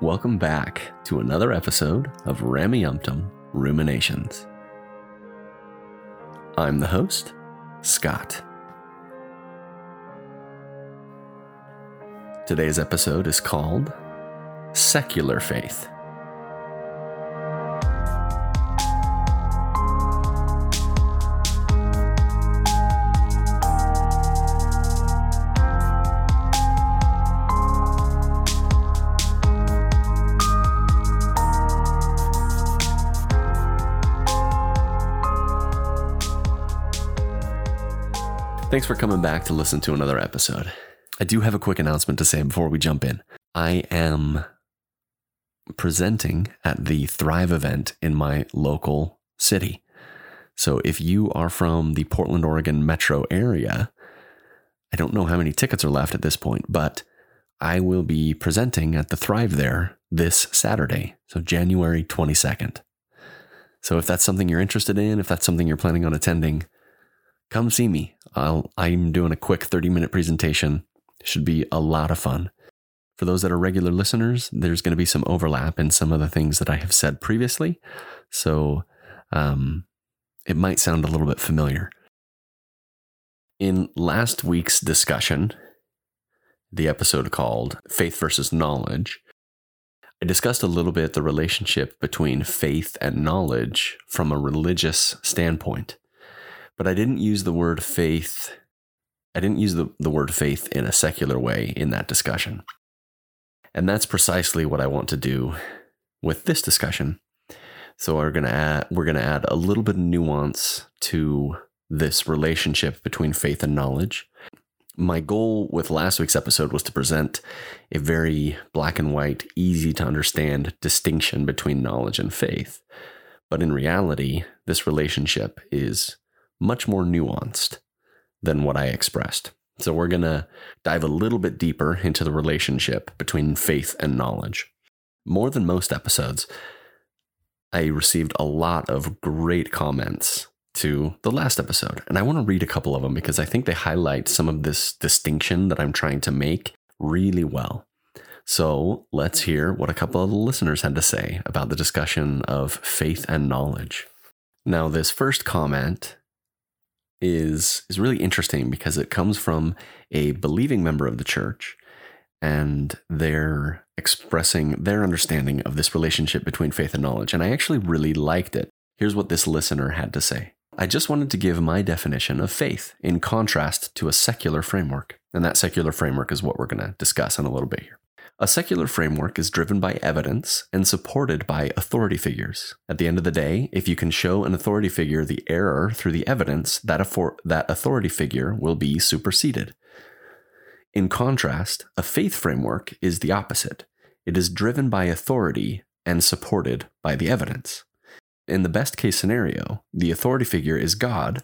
Welcome back to another episode of Rameumptom Ruminations. I'm the host, Scott. Today's episode is called Secular Faith. Thanks for coming back to listen to another episode. I do have a quick announcement to say before we jump in. I am presenting at the Thrive event in my local city. So if you are from the Portland, Oregon metro area, I don't know how many tickets are left at this point, but I will be presenting at the Thrive there this Saturday, so January 22nd. So if that's something you're interested in, if that's something you're planning on attending, come see me. I'll, I'm doing a quick 30 minute presentation. Should be a lot of fun. For those that are regular listeners, there's going to be some overlap in some of the things that I have said previously. So um, it might sound a little bit familiar. In last week's discussion, the episode called Faith versus Knowledge, I discussed a little bit the relationship between faith and knowledge from a religious standpoint but I didn't use the word faith. I didn't use the, the word faith in a secular way in that discussion. And that's precisely what I want to do with this discussion. So we're gonna add we're gonna add a little bit of nuance to this relationship between faith and knowledge. My goal with last week's episode was to present a very black and white, easy to understand distinction between knowledge and faith. But in reality, this relationship is much more nuanced than what I expressed. So we're going to dive a little bit deeper into the relationship between faith and knowledge. More than most episodes, I received a lot of great comments to the last episode. And I want to read a couple of them because I think they highlight some of this distinction that I'm trying to make really well. So let's hear what a couple of the listeners had to say about the discussion of faith and knowledge. Now, this first comment is is really interesting because it comes from a believing member of the church and they're expressing their understanding of this relationship between faith and knowledge and I actually really liked it. Here's what this listener had to say. I just wanted to give my definition of faith in contrast to a secular framework. And that secular framework is what we're going to discuss in a little bit here. A secular framework is driven by evidence and supported by authority figures. At the end of the day, if you can show an authority figure the error through the evidence, that, that authority figure will be superseded. In contrast, a faith framework is the opposite. It is driven by authority and supported by the evidence. In the best case scenario, the authority figure is God,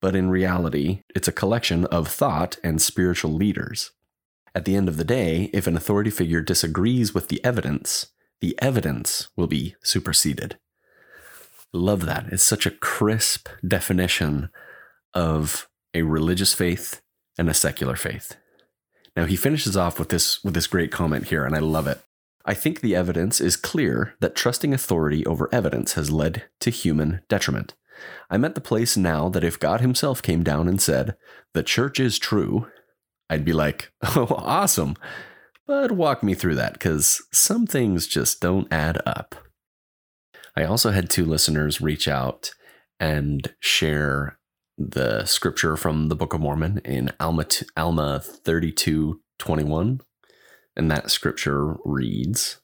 but in reality, it's a collection of thought and spiritual leaders. At the end of the day, if an authority figure disagrees with the evidence, the evidence will be superseded. Love that. It's such a crisp definition of a religious faith and a secular faith. Now he finishes off with this with this great comment here and I love it. I think the evidence is clear that trusting authority over evidence has led to human detriment. I'm at the place now that if God himself came down and said, "The church is true," I'd be like, oh, awesome. But walk me through that because some things just don't add up. I also had two listeners reach out and share the scripture from the Book of Mormon in Alma, Alma 32 21. And that scripture reads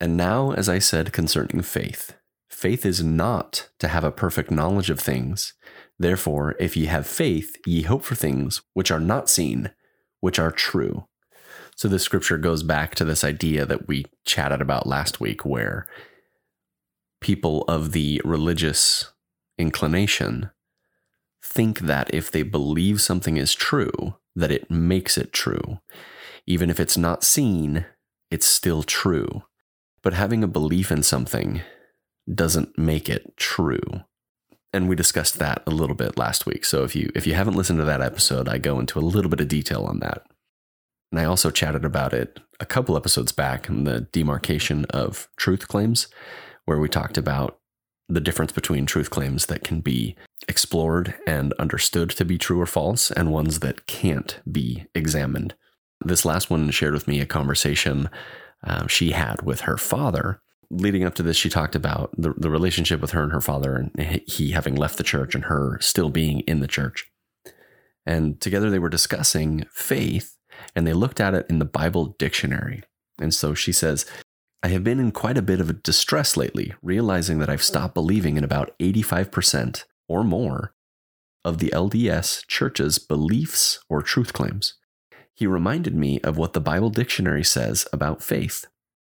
And now, as I said concerning faith, faith is not to have a perfect knowledge of things Therefore, if ye have faith, ye hope for things which are not seen, which are true. So this scripture goes back to this idea that we chatted about last week, where people of the religious inclination think that if they believe something is true, that it makes it true. Even if it's not seen, it's still true. But having a belief in something doesn't make it true and we discussed that a little bit last week. So if you if you haven't listened to that episode, I go into a little bit of detail on that. And I also chatted about it a couple episodes back in the demarcation of truth claims, where we talked about the difference between truth claims that can be explored and understood to be true or false, and ones that can't be examined. This last one shared with me a conversation uh, she had with her father. Leading up to this, she talked about the, the relationship with her and her father, and he having left the church and her still being in the church. And together they were discussing faith, and they looked at it in the Bible dictionary. And so she says, I have been in quite a bit of a distress lately, realizing that I've stopped believing in about 85% or more of the LDS church's beliefs or truth claims. He reminded me of what the Bible dictionary says about faith.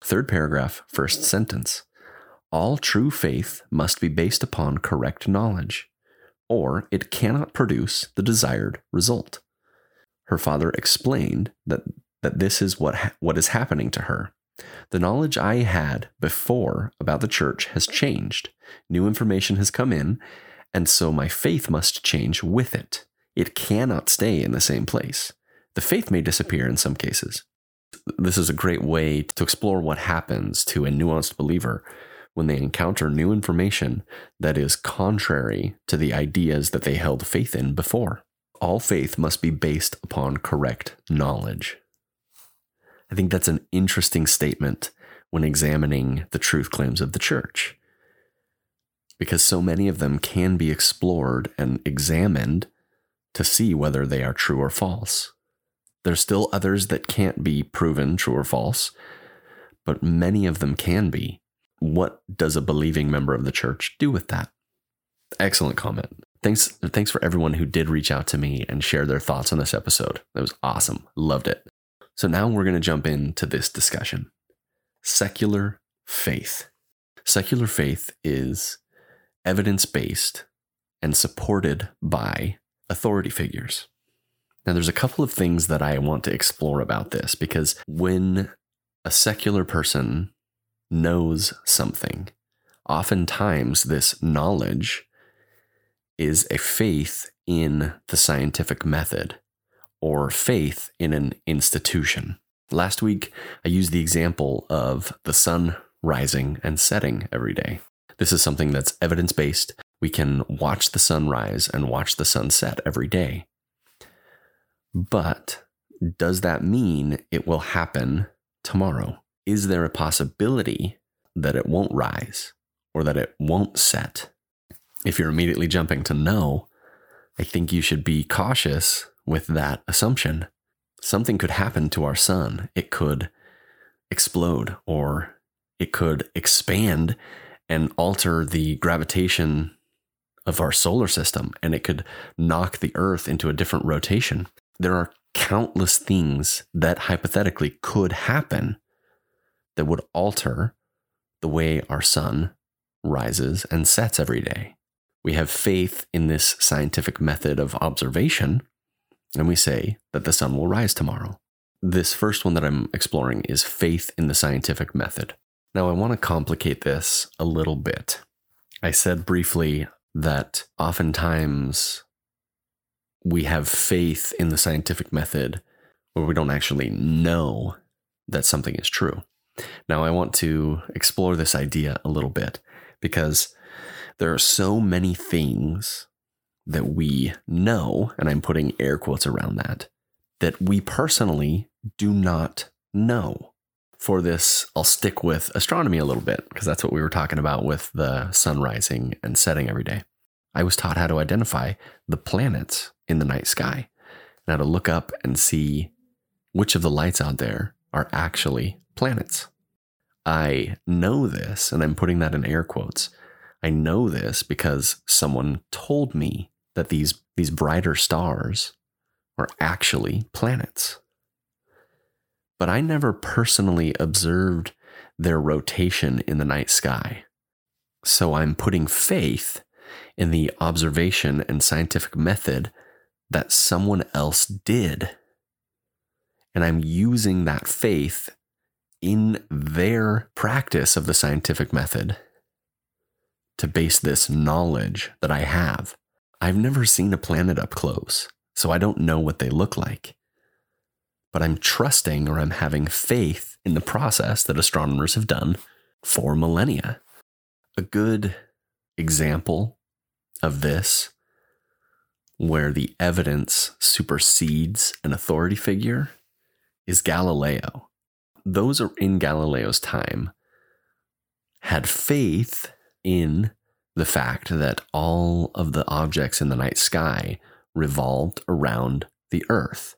Third paragraph, first sentence. All true faith must be based upon correct knowledge, or it cannot produce the desired result. Her father explained that, that this is what, ha- what is happening to her. The knowledge I had before about the church has changed. New information has come in, and so my faith must change with it. It cannot stay in the same place. The faith may disappear in some cases. This is a great way to explore what happens to a nuanced believer when they encounter new information that is contrary to the ideas that they held faith in before. All faith must be based upon correct knowledge. I think that's an interesting statement when examining the truth claims of the church. Because so many of them can be explored and examined to see whether they are true or false. There's still others that can't be proven true or false, but many of them can be. What does a believing member of the church do with that? Excellent comment. Thanks thanks for everyone who did reach out to me and share their thoughts on this episode. That was awesome. Loved it. So now we're going to jump into this discussion secular faith. Secular faith is evidence based and supported by authority figures. Now, there's a couple of things that I want to explore about this because when a secular person knows something, oftentimes this knowledge is a faith in the scientific method or faith in an institution. Last week, I used the example of the sun rising and setting every day. This is something that's evidence based. We can watch the sun rise and watch the sun set every day. But does that mean it will happen tomorrow? Is there a possibility that it won't rise or that it won't set? If you're immediately jumping to no, I think you should be cautious with that assumption. Something could happen to our sun. It could explode or it could expand and alter the gravitation of our solar system and it could knock the earth into a different rotation. There are countless things that hypothetically could happen that would alter the way our sun rises and sets every day. We have faith in this scientific method of observation and we say that the sun will rise tomorrow. This first one that I'm exploring is faith in the scientific method. Now, I want to complicate this a little bit. I said briefly that oftentimes we have faith in the scientific method where we don't actually know that something is true. Now, I want to explore this idea a little bit because there are so many things that we know, and I'm putting air quotes around that, that we personally do not know. For this, I'll stick with astronomy a little bit because that's what we were talking about with the sun rising and setting every day. I was taught how to identify the planets in the night sky and how to look up and see which of the lights out there are actually planets. I know this, and I'm putting that in air quotes. I know this because someone told me that these, these brighter stars are actually planets. But I never personally observed their rotation in the night sky. So I'm putting faith in the observation and scientific method that someone else did. And I'm using that faith in their practice of the scientific method to base this knowledge that I have I've never seen a planet up close, so I don't know what they look like. but I'm trusting or I'm having faith in the process that astronomers have done for millennia. A good example of this, where the evidence supersedes an authority figure, is Galileo. Those in Galileo's time had faith in the fact that all of the objects in the night sky revolved around the Earth.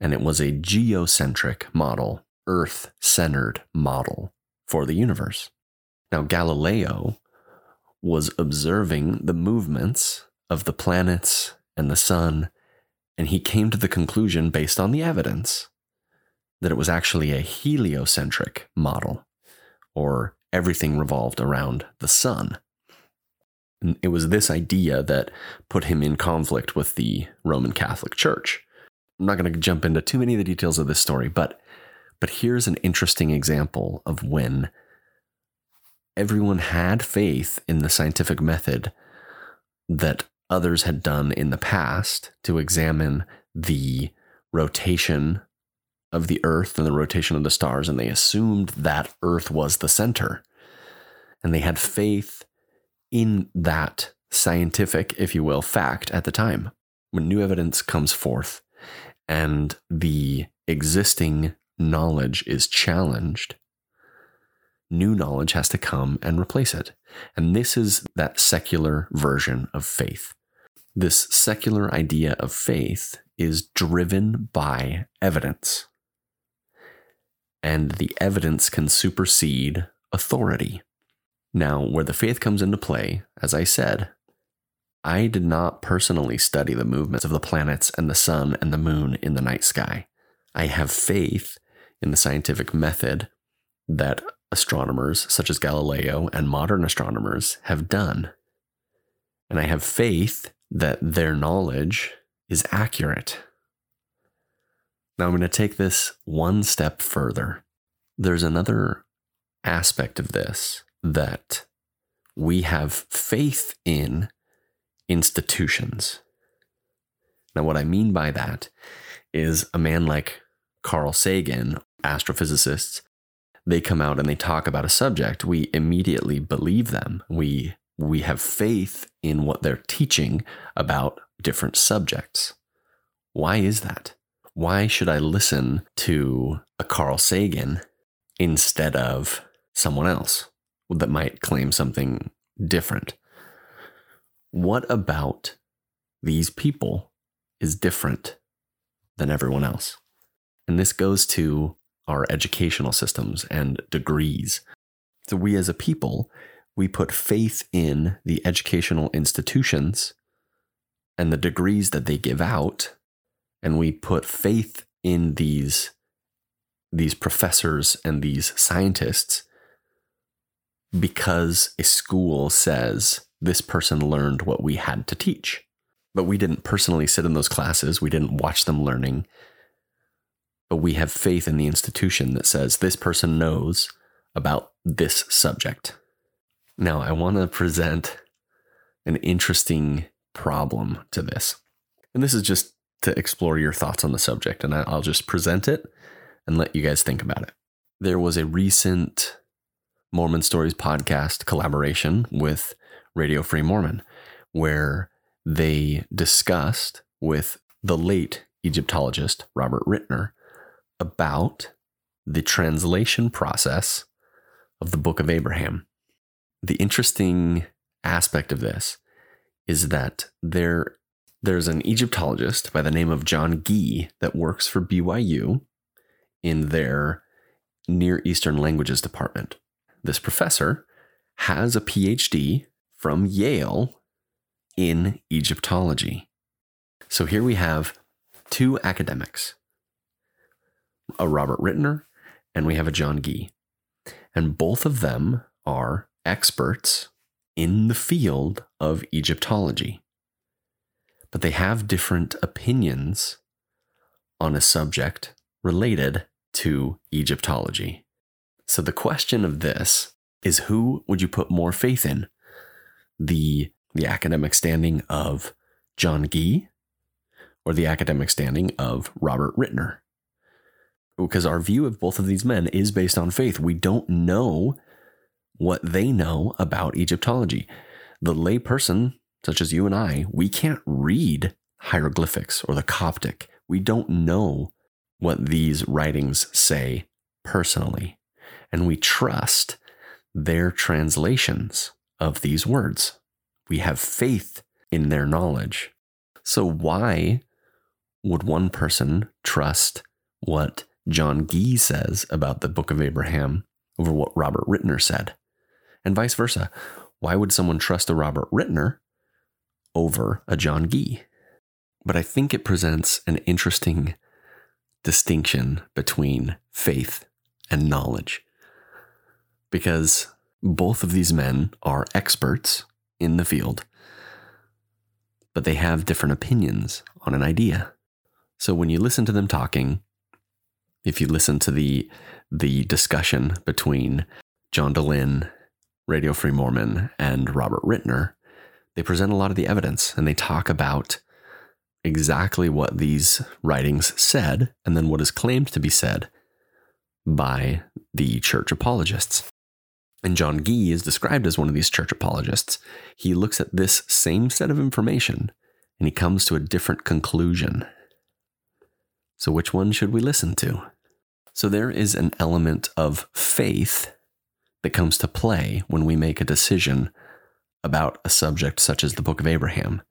And it was a geocentric model, Earth centered model for the universe. Now, Galileo was observing the movements of the planets and the sun, and he came to the conclusion, based on the evidence, that it was actually a heliocentric model, or everything revolved around the sun. And it was this idea that put him in conflict with the Roman Catholic Church. I'm not going to jump into too many of the details of this story, but but here's an interesting example of when everyone had faith in the scientific method that others had done in the past to examine the rotation of the earth and the rotation of the stars, and they assumed that earth was the center. And they had faith in that scientific, if you will, fact at the time. When new evidence comes forth and the existing knowledge is challenged, new knowledge has to come and replace it. And this is that secular version of faith. This secular idea of faith is driven by evidence. And the evidence can supersede authority. Now, where the faith comes into play, as I said, I did not personally study the movements of the planets and the sun and the moon in the night sky. I have faith in the scientific method that astronomers such as Galileo and modern astronomers have done. And I have faith that their knowledge is accurate. Now I'm going to take this one step further. There's another aspect of this that we have faith in institutions. Now, what I mean by that is a man like Carl Sagan, astrophysicists, they come out and they talk about a subject, we immediately believe them. We we have faith in what they're teaching about different subjects. Why is that? Why should I listen to a Carl Sagan instead of someone else that might claim something different? What about these people is different than everyone else? And this goes to our educational systems and degrees. So we as a people, we put faith in the educational institutions and the degrees that they give out, and we put faith in these these professors and these scientists because a school says this person learned what we had to teach. But we didn't personally sit in those classes, we didn't watch them learning but we have faith in the institution that says this person knows about this subject. Now, I want to present an interesting problem to this. And this is just to explore your thoughts on the subject, and I'll just present it and let you guys think about it. There was a recent Mormon Stories podcast collaboration with Radio Free Mormon where they discussed with the late Egyptologist Robert Ritner about the translation process of the book of Abraham. The interesting aspect of this is that there there's an Egyptologist by the name of John Gee that works for BYU in their Near Eastern Languages department. This professor has a PhD from Yale in Egyptology. So here we have two academics a Robert Ritner and we have a John Gee. And both of them are experts in the field of Egyptology. But they have different opinions on a subject related to Egyptology. So the question of this is who would you put more faith in? The, the academic standing of John Gee or the academic standing of Robert Ritner? Because our view of both of these men is based on faith. We don't know what they know about Egyptology. The layperson, such as you and I, we can't read hieroglyphics or the Coptic. We don't know what these writings say personally. And we trust their translations of these words. We have faith in their knowledge. So, why would one person trust what John Gee says about the Book of Abraham over what Robert Ritner said? And vice versa. Why would someone trust a Robert Ritner over a John Gee? But I think it presents an interesting distinction between faith and knowledge. Because both of these men are experts in the field, but they have different opinions on an idea. So when you listen to them talking, if you listen to the the discussion between John Dehlin, Radio Free Mormon, and Robert Ritner, they present a lot of the evidence and they talk about exactly what these writings said and then what is claimed to be said by the church apologists. And John Gee is described as one of these church apologists. He looks at this same set of information and he comes to a different conclusion. So, which one should we listen to? So, there is an element of faith that comes to play when we make a decision about a subject such as the Book of Abraham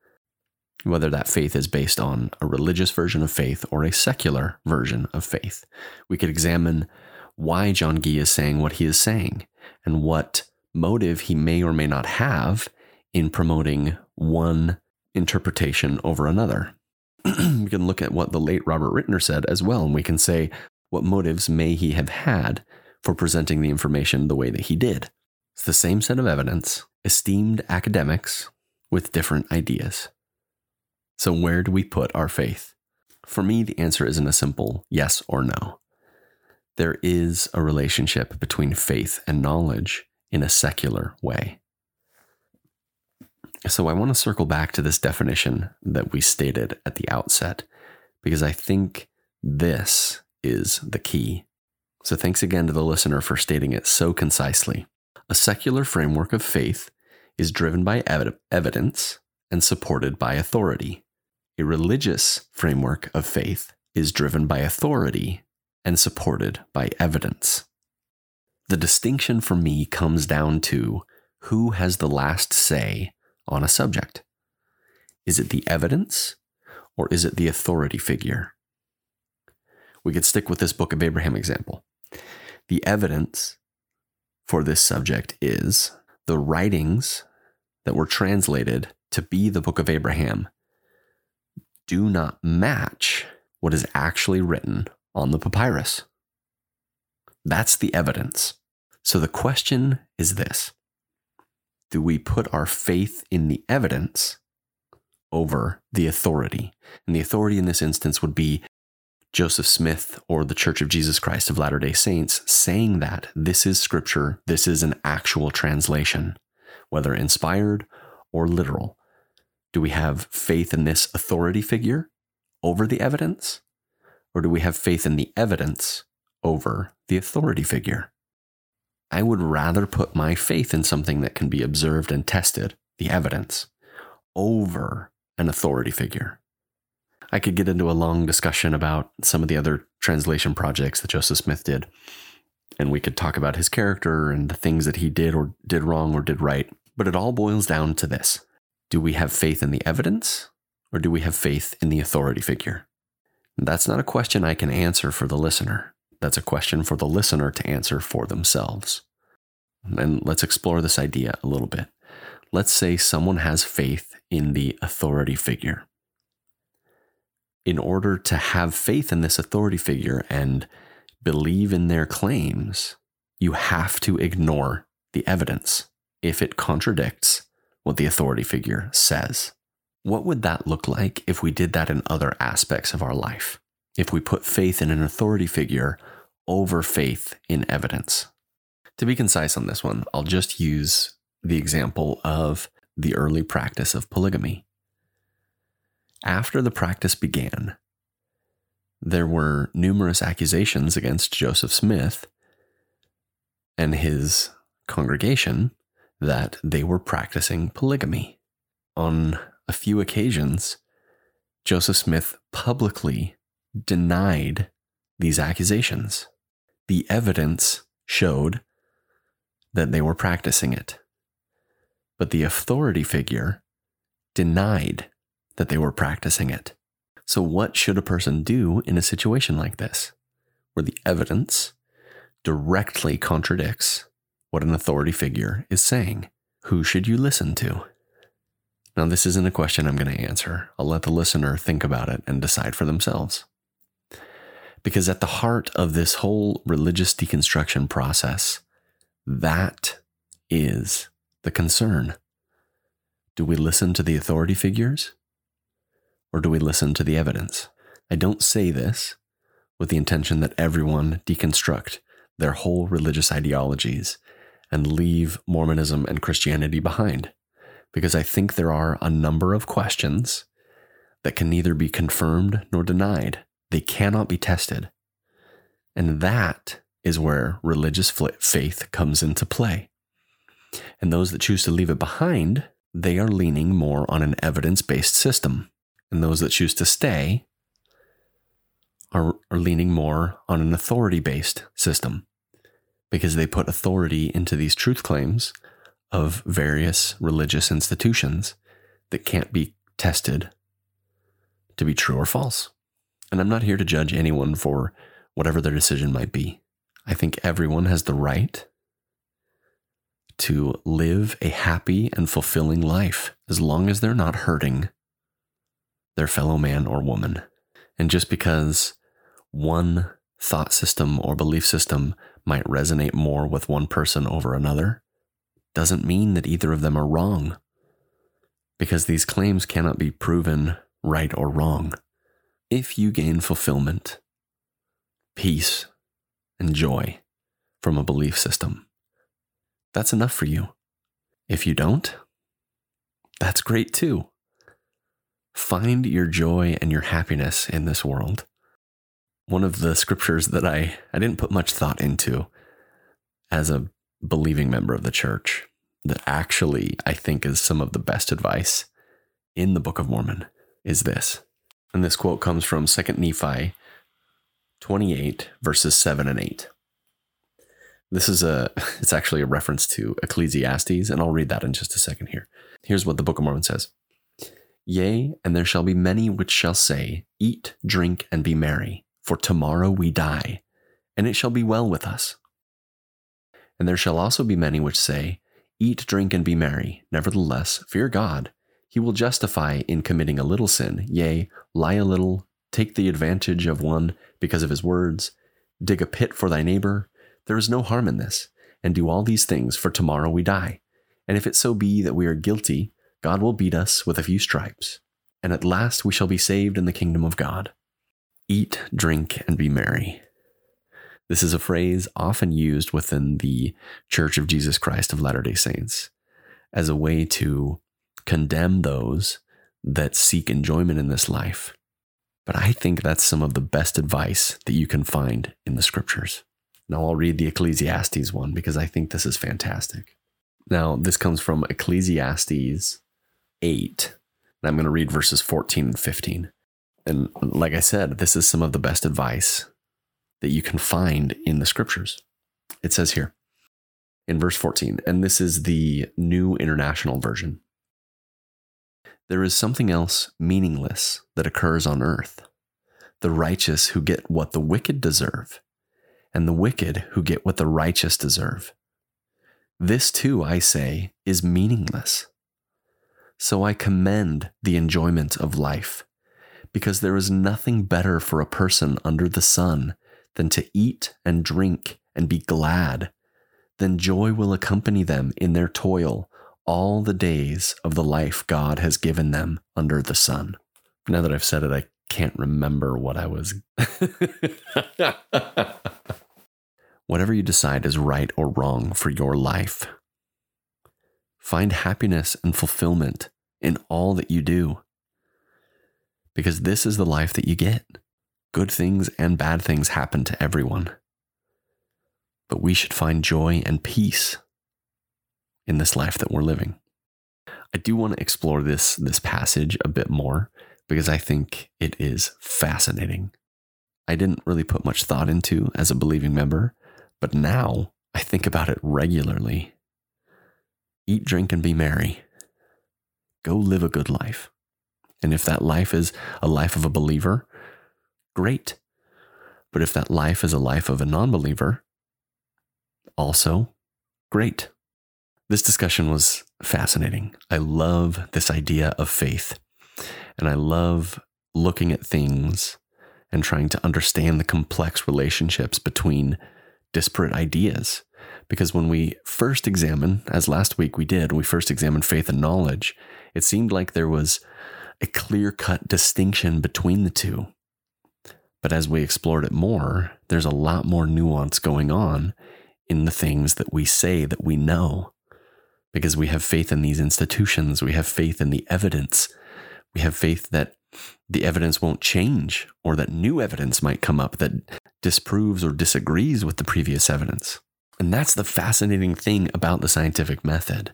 whether that faith is based on a religious version of faith or a secular version of faith. We could examine why John Gee is saying what he is saying and what motive he may or may not have in promoting one interpretation over another. we can look at what the late Robert Ritner said as well, and we can say what motives may he have had for presenting the information the way that he did. It's the same set of evidence, esteemed academics with different ideas. So, where do we put our faith? For me, the answer isn't a simple yes or no. There is a relationship between faith and knowledge in a secular way. So, I want to circle back to this definition that we stated at the outset, because I think this is the key. So, thanks again to the listener for stating it so concisely. A secular framework of faith is driven by ev- evidence and supported by authority. A religious framework of faith is driven by authority and supported by evidence. The distinction for me comes down to who has the last say on a subject. Is it the evidence or is it the authority figure? We could stick with this Book of Abraham example. The evidence for this subject is the writings that were translated to be the Book of Abraham do not match what is actually written on the papyrus. That's the evidence. So the question is this Do we put our faith in the evidence over the authority? And the authority in this instance would be Joseph Smith or the Church of Jesus Christ of Latter day Saints saying that this is scripture, this is an actual translation, whether inspired or literal. Do we have faith in this authority figure over the evidence? Or do we have faith in the evidence over the authority figure? I would rather put my faith in something that can be observed and tested, the evidence, over an authority figure. I could get into a long discussion about some of the other translation projects that Joseph Smith did, and we could talk about his character and the things that he did or did wrong or did right. But it all boils down to this do we have faith in the evidence or do we have faith in the authority figure? That's not a question I can answer for the listener. That's a question for the listener to answer for themselves. And let's explore this idea a little bit. Let's say someone has faith in the authority figure. In order to have faith in this authority figure and believe in their claims, you have to ignore the evidence if it contradicts what the authority figure says. What would that look like if we did that in other aspects of our life? If we put faith in an authority figure over faith in evidence? To be concise on this one, I'll just use the example of the early practice of polygamy. After the practice began, there were numerous accusations against Joseph Smith and his congregation that they were practicing polygamy. On a few occasions, Joseph Smith publicly denied these accusations. The evidence showed that they were practicing it, but the authority figure denied that they were practicing it. So, what should a person do in a situation like this, where the evidence directly contradicts what an authority figure is saying? Who should you listen to? Now, this isn't a question I'm going to answer. I'll let the listener think about it and decide for themselves. Because at the heart of this whole religious deconstruction process, that is the concern. Do we listen to the authority figures or do we listen to the evidence? I don't say this with the intention that everyone deconstruct their whole religious ideologies and leave Mormonism and Christianity behind, because I think there are a number of questions that can neither be confirmed nor denied. They cannot be tested. And that is where religious faith comes into play. And those that choose to leave it behind, they are leaning more on an evidence based system and those that choose to stay are, are leaning more on an authority based system because they put authority into these truth claims of various religious institutions that can't be tested to be true or false. And I'm not here to judge anyone for whatever their decision might be. I think everyone has the right to live a happy and fulfilling life as long as they're not hurting their fellow man or woman. And just because one thought system or belief system might resonate more with one person over another doesn't mean that either of them are wrong. Because these claims cannot be proven right or wrong. If you gain fulfillment, peace, and joy from a belief system, that's enough for you. If you don't, that's great too. Find your joy and your happiness in this world. One of the scriptures that I, I didn't put much thought into as a believing member of the church that actually I think is some of the best advice in the Book of Mormon is this. And this quote comes from 2 Nephi 28, verses 7 and 8. This is a, it's actually a reference to Ecclesiastes, and I'll read that in just a second here. Here's what the Book of Mormon says Yea, and there shall be many which shall say, Eat, drink, and be merry, for tomorrow we die, and it shall be well with us. And there shall also be many which say, Eat, drink, and be merry, nevertheless, fear God. He will justify in committing a little sin, yea, lie a little, take the advantage of one because of his words, dig a pit for thy neighbor. There is no harm in this, and do all these things, for tomorrow we die. And if it so be that we are guilty, God will beat us with a few stripes, and at last we shall be saved in the kingdom of God. Eat, drink, and be merry. This is a phrase often used within the Church of Jesus Christ of Latter day Saints as a way to condemn those that seek enjoyment in this life. But I think that's some of the best advice that you can find in the scriptures. Now I'll read the Ecclesiastes one because I think this is fantastic. Now, this comes from Ecclesiastes 8. And I'm going to read verses 14 and 15. And like I said, this is some of the best advice that you can find in the scriptures. It says here in verse 14, and this is the New International Version there is something else meaningless that occurs on earth the righteous who get what the wicked deserve, and the wicked who get what the righteous deserve. This too, I say, is meaningless. So I commend the enjoyment of life, because there is nothing better for a person under the sun than to eat and drink and be glad. Then joy will accompany them in their toil all the days of the life God has given them under the sun. Now that I've said it, I can't remember what I was. Whatever you decide is right or wrong for your life, Find happiness and fulfillment in all that you do. Because this is the life that you get. Good things and bad things happen to everyone. But we should find joy and peace in this life that we're living. I do want to explore this, this passage a bit more because I think it is fascinating. I didn't really put much thought into as a believing member, but now I think about it regularly. Eat, drink, and be merry. Go live a good life. And if that life is a life of a believer, great. But if that life is a life of a non believer, also great. This discussion was fascinating. I love this idea of faith. And I love looking at things and trying to understand the complex relationships between disparate ideas. Because when we first examine, as last week we did, we first examined faith and knowledge, it seemed like there was a clear cut distinction between the two. But as we explored it more, there's a lot more nuance going on in the things that we say that we know. Because we have faith in these institutions, we have faith in the evidence, we have faith that the evidence won't change or that new evidence might come up that disproves or disagrees with the previous evidence. And that's the fascinating thing about the scientific method.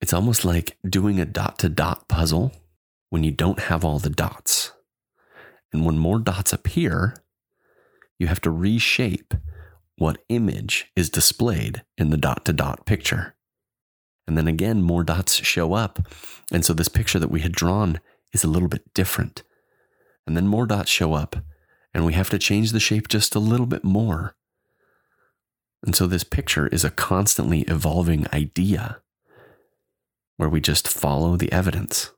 It's almost like doing a dot to dot puzzle when you don't have all the dots. And when more dots appear, you have to reshape what image is displayed in the dot to dot picture. And then again, more dots show up. And so this picture that we had drawn is a little bit different. And then more dots show up, and we have to change the shape just a little bit more. And so this picture is a constantly evolving idea where we just follow the evidence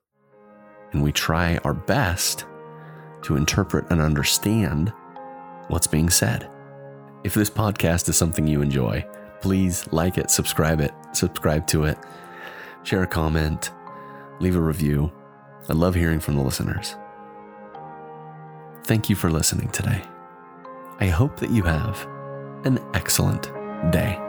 and we try our best to interpret and understand what's being said. If this podcast is something you enjoy, please like it, subscribe it, subscribe to it, share a comment, leave a review. I love hearing from the listeners. Thank you for listening today. I hope that you have an excellent day.